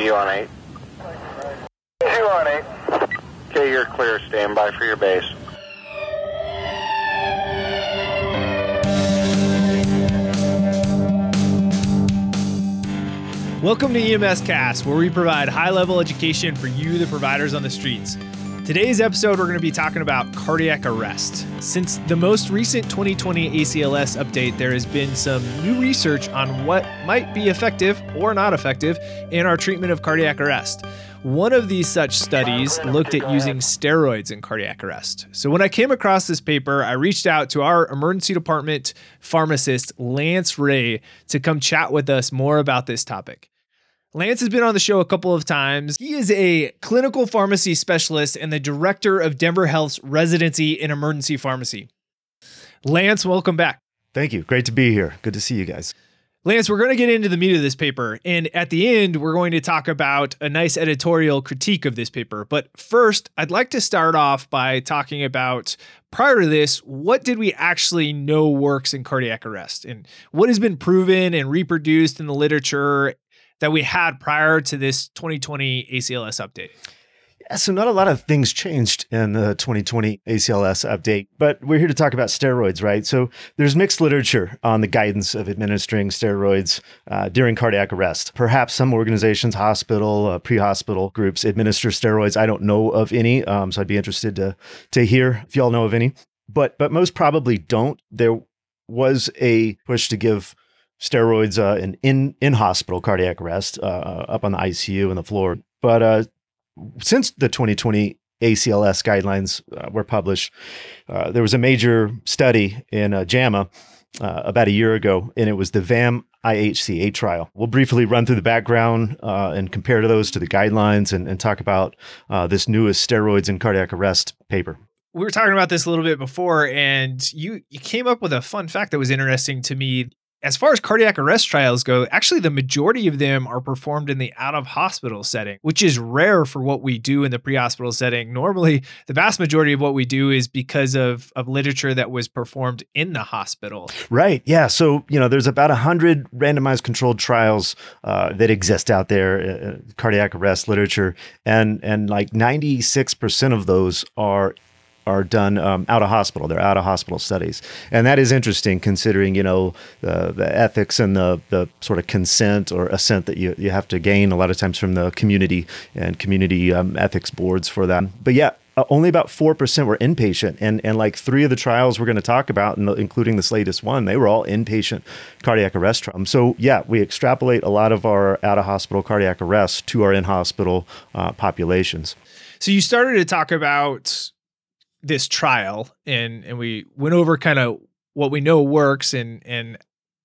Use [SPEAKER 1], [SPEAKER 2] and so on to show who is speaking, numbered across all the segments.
[SPEAKER 1] You on 8? You on 8. Okay, you're clear. Stand by for your base.
[SPEAKER 2] Welcome to EMS Cast, where we provide high level education for you, the providers on the streets. Today's episode, we're going to be talking about cardiac arrest. Since the most recent 2020 ACLS update, there has been some new research on what might be effective or not effective in our treatment of cardiac arrest. One of these such studies looked at using steroids in cardiac arrest. So when I came across this paper, I reached out to our emergency department pharmacist, Lance Ray, to come chat with us more about this topic. Lance has been on the show a couple of times. He is a clinical pharmacy specialist and the director of Denver Health's residency in emergency pharmacy. Lance, welcome back.
[SPEAKER 3] Thank you. Great to be here. Good to see you guys.
[SPEAKER 2] Lance, we're going to get into the meat of this paper. And at the end, we're going to talk about a nice editorial critique of this paper. But first, I'd like to start off by talking about prior to this, what did we actually know works in cardiac arrest and what has been proven and reproduced in the literature that we had prior to this 2020 ACLS update?
[SPEAKER 3] Yeah, so not a lot of things changed in the 2020 ACLS update, but we're here to talk about steroids, right? So there's mixed literature on the guidance of administering steroids uh, during cardiac arrest. Perhaps some organizations, hospital, uh, pre-hospital groups administer steroids. I don't know of any, um, so I'd be interested to to hear if y'all know of any. But but most probably don't. There was a push to give steroids uh, in in in hospital cardiac arrest uh, uh up on the ICU and the floor. But uh, since the 2020 ACLS guidelines uh, were published, uh, there was a major study in JAMA about a year ago, and it was the VAM IHCA trial. We'll briefly run through the background and compare those to the guidelines and, and talk about this newest steroids in cardiac arrest paper
[SPEAKER 2] we were talking about this a little bit before, and you you came up with a fun fact that was interesting to me as far as cardiac arrest trials go, actually the majority of them are performed in the out of hospital setting, which is rare for what we do in the pre hospital setting. Normally, the vast majority of what we do is because of, of literature that was performed in the hospital.
[SPEAKER 3] Right. Yeah. So, you know, there's about 100 randomized controlled trials uh, that exist out there, uh, uh cardiac arrest literature, and, and like 96% of those are are done um, out of hospital. They're out of hospital studies, and that is interesting considering you know the the ethics and the the sort of consent or assent that you you have to gain a lot of times from the community and community um, ethics boards for that. But yeah. Uh, only about 4% were inpatient and, and like three of the trials we're going to talk about including this latest one they were all inpatient cardiac arrest trials so yeah we extrapolate a lot of our out of hospital cardiac arrests to our in hospital uh, populations
[SPEAKER 2] so you started to talk about this trial and and we went over kind of what we know works and and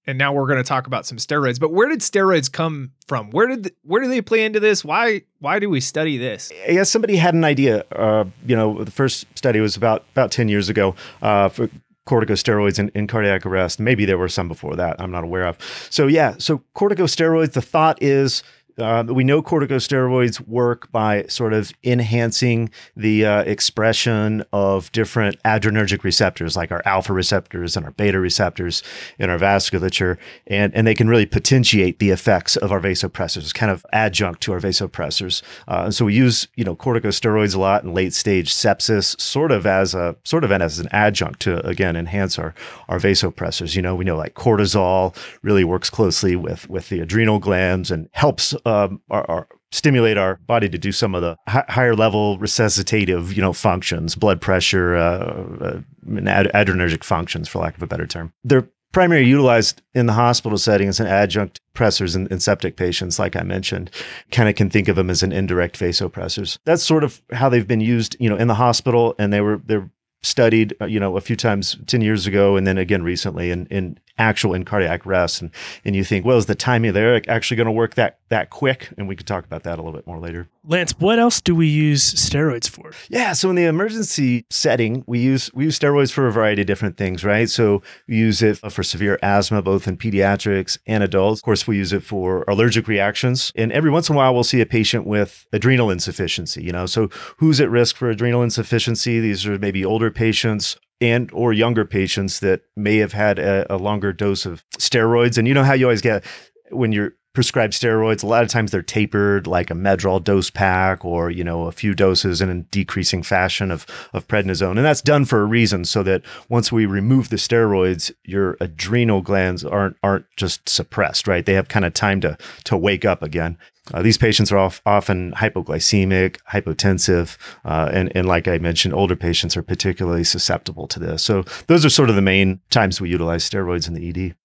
[SPEAKER 2] and now we're going to talk about some steroids. But where did steroids come from? Where did where do they play into this? Why why do we study this?
[SPEAKER 3] I guess somebody had an idea uh, you know the first study was about about 10 years ago uh, for corticosteroids in, in cardiac arrest. Maybe there were some before that i'm not aware of. So yeah so corticosteroids the thought is uh, we know corticosteroids work by sort of enhancing the uh, expression of different adrenergic receptors, like our alpha receptors and our beta receptors in our vasculature, and and they can really potentiate the effects of our vasopressors, kind of adjunct to our vasopressors. Uh, so we use you know corticosteroids a lot in late stage sepsis, sort of as a sort of as an adjunct to again enhance our our vasopressors. You know, we know like cortisol really works closely with with the adrenal glands and helps um, our, our, stimulate our body to do some of the hi- higher level resuscitative, you know, functions, blood pressure, uh, uh, ad- adrenergic functions, for lack of a better term. They're primarily utilized in the hospital setting as an adjunct pressors in, in septic patients, like I mentioned. Kind of can think of them as an indirect vasopressors. That's sort of how they've been used, you know, in the hospital, and they were they're studied, uh, you know, a few times 10 years ago and then again recently in, in actual in cardiac arrest. And, and you think, well, is the timing there actually going to work that, that quick? And we could talk about that a little bit more later.
[SPEAKER 4] Lance, what else do we use steroids for?
[SPEAKER 3] Yeah. So in the emergency setting, we use, we use steroids for a variety of different things, right? So we use it for severe asthma, both in pediatrics and adults. Of course, we use it for allergic reactions. And every once in a while, we'll see a patient with adrenal insufficiency, you know, so who's at risk for adrenal insufficiency? These are maybe older patients and or younger patients that may have had a, a longer dose of steroids. And you know how you always get when you're prescribed steroids, a lot of times they're tapered like a Medrol dose pack or, you know, a few doses in a decreasing fashion of, of prednisone. And that's done for a reason so that once we remove the steroids, your adrenal glands aren't aren't just suppressed, right? They have kind of time to to wake up again. Uh, these patients are off, often hypoglycemic, hypotensive, uh, and, and like I mentioned, older patients are particularly susceptible to this. So those are sort of the main times we utilize steroids in the ED.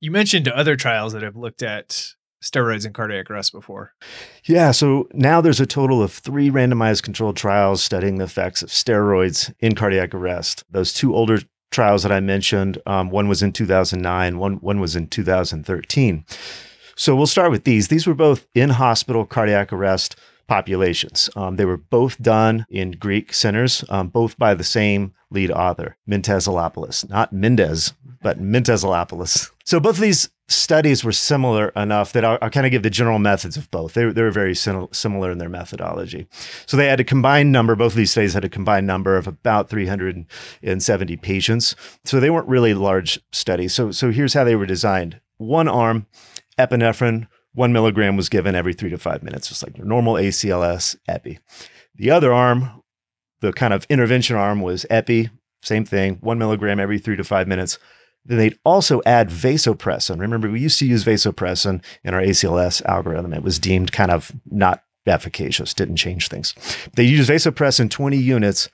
[SPEAKER 2] You mentioned other trials that have looked at steroids in cardiac arrest before.
[SPEAKER 3] Yeah, so now there's a total of three randomized controlled trials studying the effects of steroids in cardiac arrest. Those two older trials that I mentioned, um, one was in 2009, one, one was in 2013. So we'll start with these. These were both in hospital cardiac arrest populations. Um, they were both done in Greek centers, um, both by the same lead author, Mentzelopoulos, not Mendez, but Mentzelopoulos. So both of these studies were similar enough that I'll, I'll kind of give the general methods of both. They, they were very sim- similar in their methodology. So they had a combined number, both of these studies had a combined number of about 370 patients. So they weren't really large studies. So, so here's how they were designed. One arm, epinephrine, one milligram was given every three to five minutes, just like your normal ACLS epi. The other arm, the kind of intervention arm, was epi, same thing, one milligram every three to five minutes. Then they'd also add vasopressin. Remember, we used to use vasopressin in our ACLS algorithm. It was deemed kind of not efficacious, didn't change things. They used vasopressin 20 units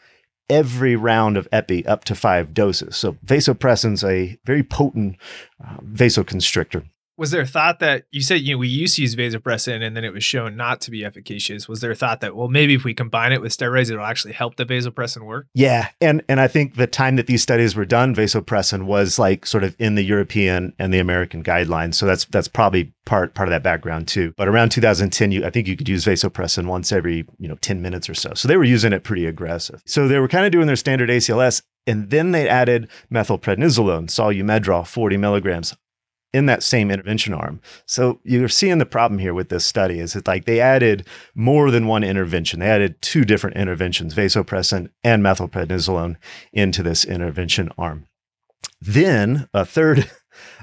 [SPEAKER 3] every round of epi up to five doses. So vasopressin's a very potent uh, vasoconstrictor
[SPEAKER 2] was there a thought that you said you know we used to use vasopressin and then it was shown not to be efficacious. Was there a thought that well maybe if we combine it with steroids it'll actually help the vasopressin work?
[SPEAKER 3] Yeah and and i think the time that these studies were done vasopressin was like sort of in the european and the american guidelines. So that's that's probably part part of that background too. But around 2010 you i think you could use vasopressin once every you know 10 minutes or so. So they were using it pretty aggressive. So they were kind of doing their standard acls and then they added methylprednisolone, Solu-Medrol, 40 milligrams in that same intervention arm. So you're seeing the problem here with this study is that like they added more than one intervention. They added two different interventions, vasopressin and methylprednisolone into this intervention arm. Then a third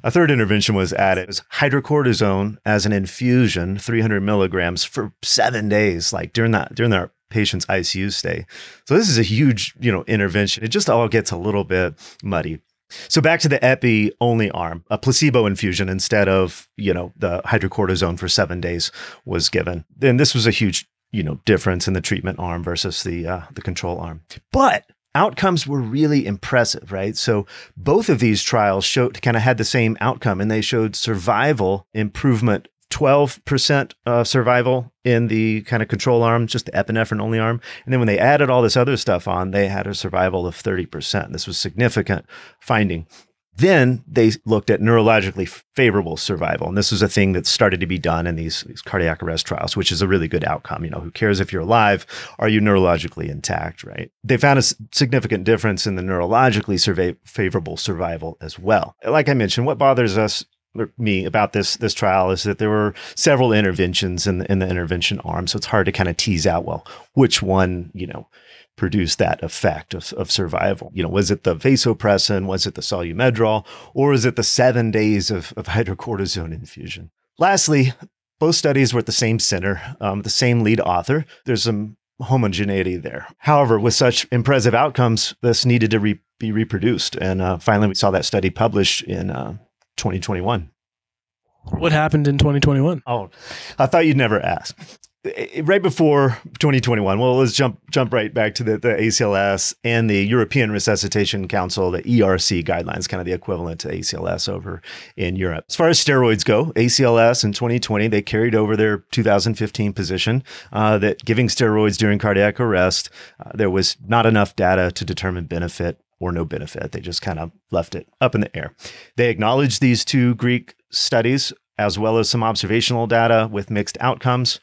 [SPEAKER 3] a third intervention was added. It was hydrocortisone as an infusion, 300 milligrams for seven days, like during that during their patient's ICU stay. So this is a huge, you know, intervention. It just all gets a little bit muddy. So back to the epi only arm, a placebo infusion instead of, you know, the hydrocortisone for 7 days was given. Then this was a huge, you know, difference in the treatment arm versus the uh, the control arm. But outcomes were really impressive, right? So both of these trials showed kind of had the same outcome and they showed survival improvement 12% uh, survival in the kind of control arm, just the epinephrine only arm. And then when they added all this other stuff on, they had a survival of 30%. This was significant finding. Then they looked at neurologically favorable survival. And this was a thing that started to be done in these, these cardiac arrest trials, which is a really good outcome. You know, who cares if you're alive? Are you neurologically intact, right? They found a significant difference in the neurologically survey- favorable survival as well. Like I mentioned, what bothers us me about this this trial is that there were several interventions in the, in the intervention arm, so it's hard to kind of tease out well which one you know produced that effect of, of survival. You know, was it the vasopressin, was it the Solu-Medrol, or is it the seven days of, of hydrocortisone infusion? Lastly, both studies were at the same center, um, the same lead author. There's some homogeneity there. However, with such impressive outcomes, this needed to re- be reproduced. And uh, finally, we saw that study published in uh, 2021.
[SPEAKER 4] What happened in 2021?
[SPEAKER 3] Oh, I thought you'd never ask. Right before 2021, well, let's jump jump right back to the, the ACLS and the European Resuscitation Council, the ERC guidelines, kind of the equivalent to ACLS over in Europe. As far as steroids go, ACLS in 2020 they carried over their 2015 position uh, that giving steroids during cardiac arrest, uh, there was not enough data to determine benefit or no benefit. They just kind of left it up in the air. They acknowledged these two Greek studies as well as some observational data with mixed outcomes.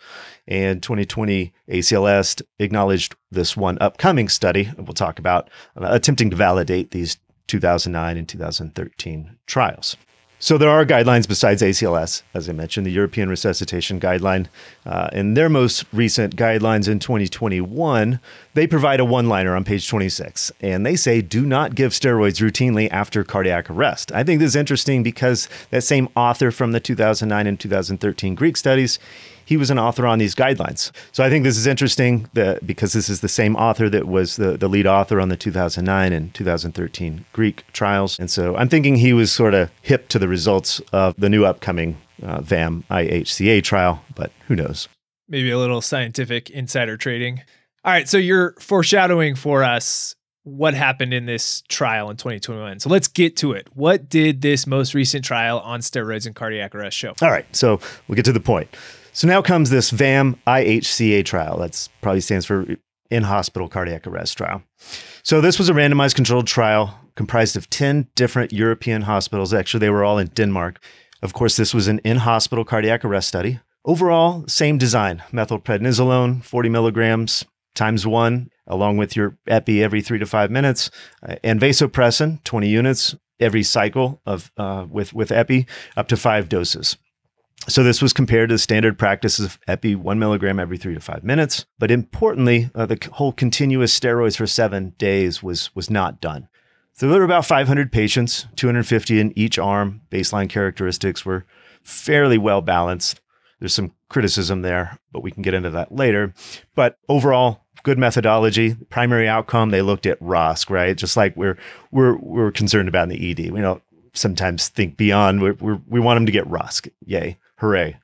[SPEAKER 3] And 2020 ACLS acknowledged this one upcoming study we'll talk about, uh, attempting to validate these 2009 and 2013 trials. So there are guidelines besides ACLS, as I mentioned, the European Resuscitation Guideline. Uh, in their most recent guidelines in 2021, they provide a one-liner on page 26, and they say do not give steroids routinely after cardiac arrest. I think this is interesting because that same author from the 2009 and 2013 Greek studies he was an author on these guidelines. So I think this is interesting that, because this is the same author that was the, the lead author on the 2009 and 2013 Greek trials. And so I'm thinking he was sort of hip to the results of the new upcoming uh, VAM IHCA trial, but who knows?
[SPEAKER 2] Maybe a little scientific insider trading. All right, so you're foreshadowing for us what happened in this trial in 2021. So let's get to it. What did this most recent trial on steroids and cardiac arrest show?
[SPEAKER 3] All right, so we'll get to the point. So now comes this VAM IHCA trial. That's probably stands for in hospital cardiac arrest trial. So this was a randomized controlled trial comprised of 10 different European hospitals. Actually, they were all in Denmark. Of course, this was an in hospital cardiac arrest study. Overall, same design methylprednisolone, 40 milligrams times one, along with your epi every three to five minutes, uh, and vasopressin, 20 units every cycle of uh, with, with epi, up to five doses. So this was compared to the standard practice of epi one milligram every three to five minutes. But importantly, uh, the whole continuous steroids for seven days was was not done. So there were about 500 patients, 250 in each arm. Baseline characteristics were fairly well balanced. There's some criticism there, but we can get into that later. But overall, good methodology. Primary outcome, they looked at ROSC, right? Just like we're we're we're concerned about in the ED. We don't sometimes think beyond. we we want them to get ROSC. Yay. Hooray.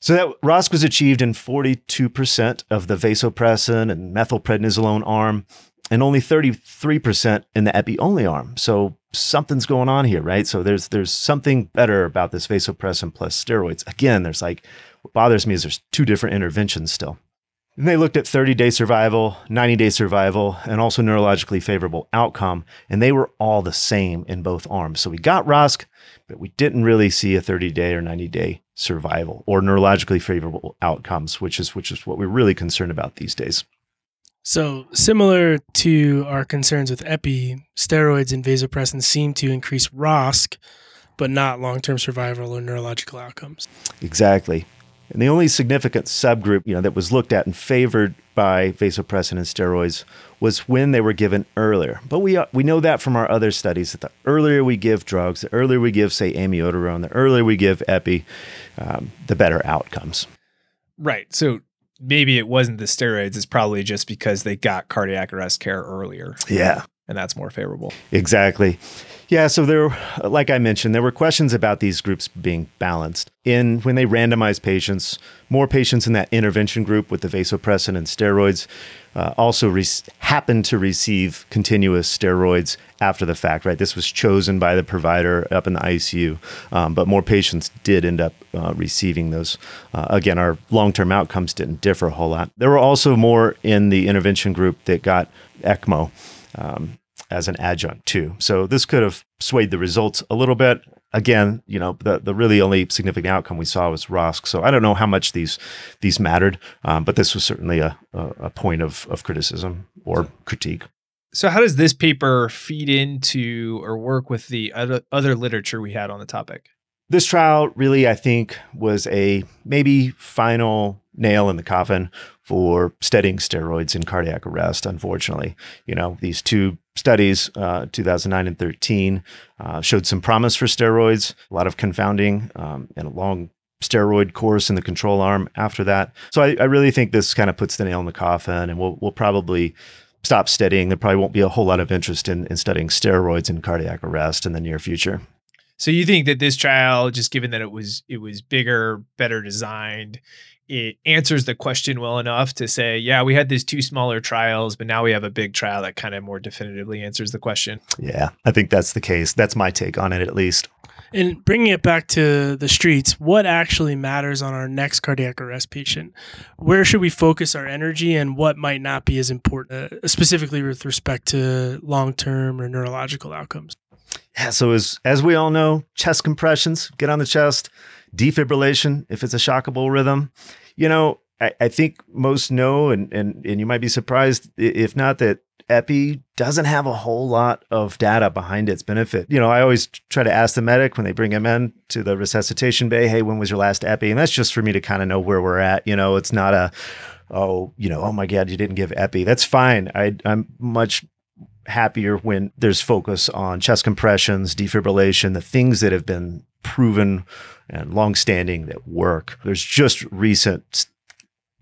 [SPEAKER 3] So that ROSC was achieved in 42% of the vasopressin and methylprednisolone arm and only 33% in the epi only arm. So something's going on here, right? So there's there's something better about this vasopressin plus steroids. Again, there's like what bothers me is there's two different interventions still. And they looked at 30 day survival, 90 day survival, and also neurologically favorable outcome. And they were all the same in both arms. So we got ROSC, but we didn't really see a 30 day or 90 day survival or neurologically favorable outcomes, which is which is what we're really concerned about these days.
[SPEAKER 4] So, similar to our concerns with epi, steroids and vasopressin seem to increase ROSC, but not long term survival or neurological outcomes.
[SPEAKER 3] Exactly. And the only significant subgroup, you know, that was looked at and favored by vasopressin and steroids was when they were given earlier. But we uh, we know that from our other studies that the earlier we give drugs, the earlier we give, say, amiodarone, the earlier we give epi, um, the better outcomes.
[SPEAKER 2] Right. So maybe it wasn't the steroids. It's probably just because they got cardiac arrest care earlier.
[SPEAKER 3] Yeah.
[SPEAKER 2] And that's more favorable.
[SPEAKER 3] Exactly. Yeah, so there, like I mentioned, there were questions about these groups being balanced. In when they randomized patients, more patients in that intervention group with the vasopressin and steroids uh, also re- happened to receive continuous steroids after the fact. Right, this was chosen by the provider up in the ICU, um, but more patients did end up uh, receiving those. Uh, again, our long-term outcomes didn't differ a whole lot. There were also more in the intervention group that got ECMO. Um, as an adjunct too. So this could have swayed the results a little bit. Again, you know, the, the really only significant outcome we saw was ROSC. So I don't know how much these these mattered, um, but this was certainly a, a, a point of, of criticism or critique.
[SPEAKER 2] So how does this paper feed into or work with the other, other literature we had on the topic?
[SPEAKER 3] This trial really, I think, was a maybe final nail in the coffin for studying steroids in cardiac arrest. Unfortunately, you know these two studies, uh, 2009 and 13, uh, showed some promise for steroids. A lot of confounding um, and a long steroid course in the control arm after that. So I, I really think this kind of puts the nail in the coffin, and we'll we'll probably stop studying. There probably won't be a whole lot of interest in, in studying steroids in cardiac arrest in the near future.
[SPEAKER 2] So you think that this trial, just given that it was it was bigger, better designed, it answers the question well enough to say, yeah, we had these two smaller trials, but now we have a big trial that kind of more definitively answers the question.
[SPEAKER 3] Yeah, I think that's the case. That's my take on it, at least.
[SPEAKER 4] And bringing it back to the streets, what actually matters on our next cardiac arrest patient? Where should we focus our energy and what might not be as important, uh, specifically with respect to long term or neurological outcomes?
[SPEAKER 3] Yeah, so as as we all know, chest compressions, get on the chest, defibrillation if it's a shockable rhythm. You know, I, I think most know, and, and, and you might be surprised if not that epi doesn't have a whole lot of data behind its benefit. You know, I always try to ask the medic when they bring him in to the resuscitation bay, hey, when was your last epi? And that's just for me to kind of know where we're at. You know, it's not a, oh, you know, oh my God, you didn't give epi. That's fine. I, I'm much happier when there's focus on chest compressions, defibrillation, the things that have been proven and longstanding that work. There's just recent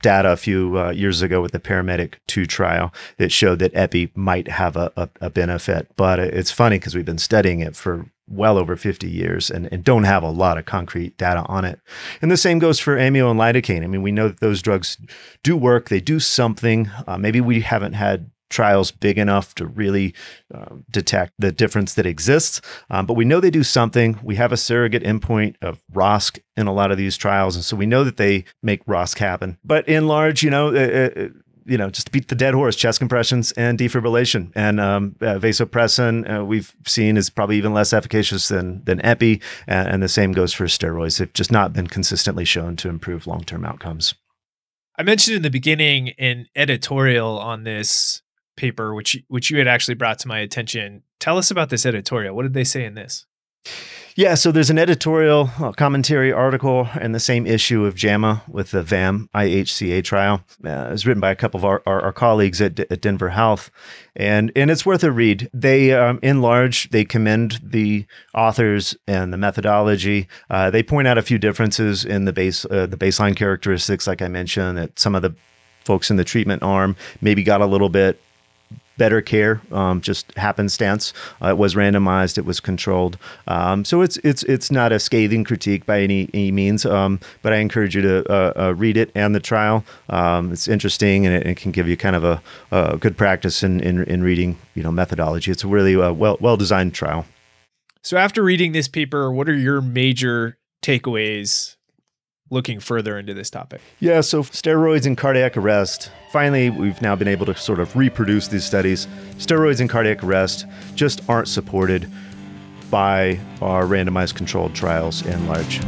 [SPEAKER 3] data a few uh, years ago with the paramedic 2 trial that showed that epi might have a, a, a benefit but it's funny because we've been studying it for well over 50 years and, and don't have a lot of concrete data on it. And the same goes for amio and lidocaine. I mean we know that those drugs do work. They do something. Uh, maybe we haven't had trials big enough to really uh, detect the difference that exists. Um, but we know they do something. We have a surrogate endpoint of ROSC in a lot of these trials. And so we know that they make ROSC happen. But in large, you know, uh, uh, you know, just beat the dead horse, chest compressions and defibrillation and um, uh, vasopressin, uh, we've seen is probably even less efficacious than than epi, and, and the same goes for steroids. They've just not been consistently shown to improve long term outcomes.
[SPEAKER 2] I mentioned in the beginning an editorial on this paper, which which you had actually brought to my attention. Tell us about this editorial. What did they say in this?
[SPEAKER 3] Yeah, so there's an editorial uh, commentary article in the same issue of JAMA with the VAM IHCA trial. Uh, it was written by a couple of our, our, our colleagues at, at, Denver Health, and and it's worth a read. They, um, in large, they commend the authors and the methodology. Uh, they point out a few differences in the base uh, the baseline characteristics, like I mentioned, that some of the folks in the treatment arm maybe got a little bit better care, um, just happenstance. Uh, it was randomized, it was controlled. Um, so it's it's it's not a scathing critique by any, any means, um, but I encourage you to uh, uh, read it and the trial. Um, it's interesting and it, it, can give you kind of a, a good practice in, in, in reading you know methodology. It's a really uh, well well designed trial.
[SPEAKER 2] So after reading this paper, what are your major takeaways looking further into this topic?
[SPEAKER 3] Yeah, so steroids and cardiac arrest. Finally, we've now been able to sort of reproduce these studies. Steroids and cardiac arrest just aren't supported by our randomized controlled trials in large.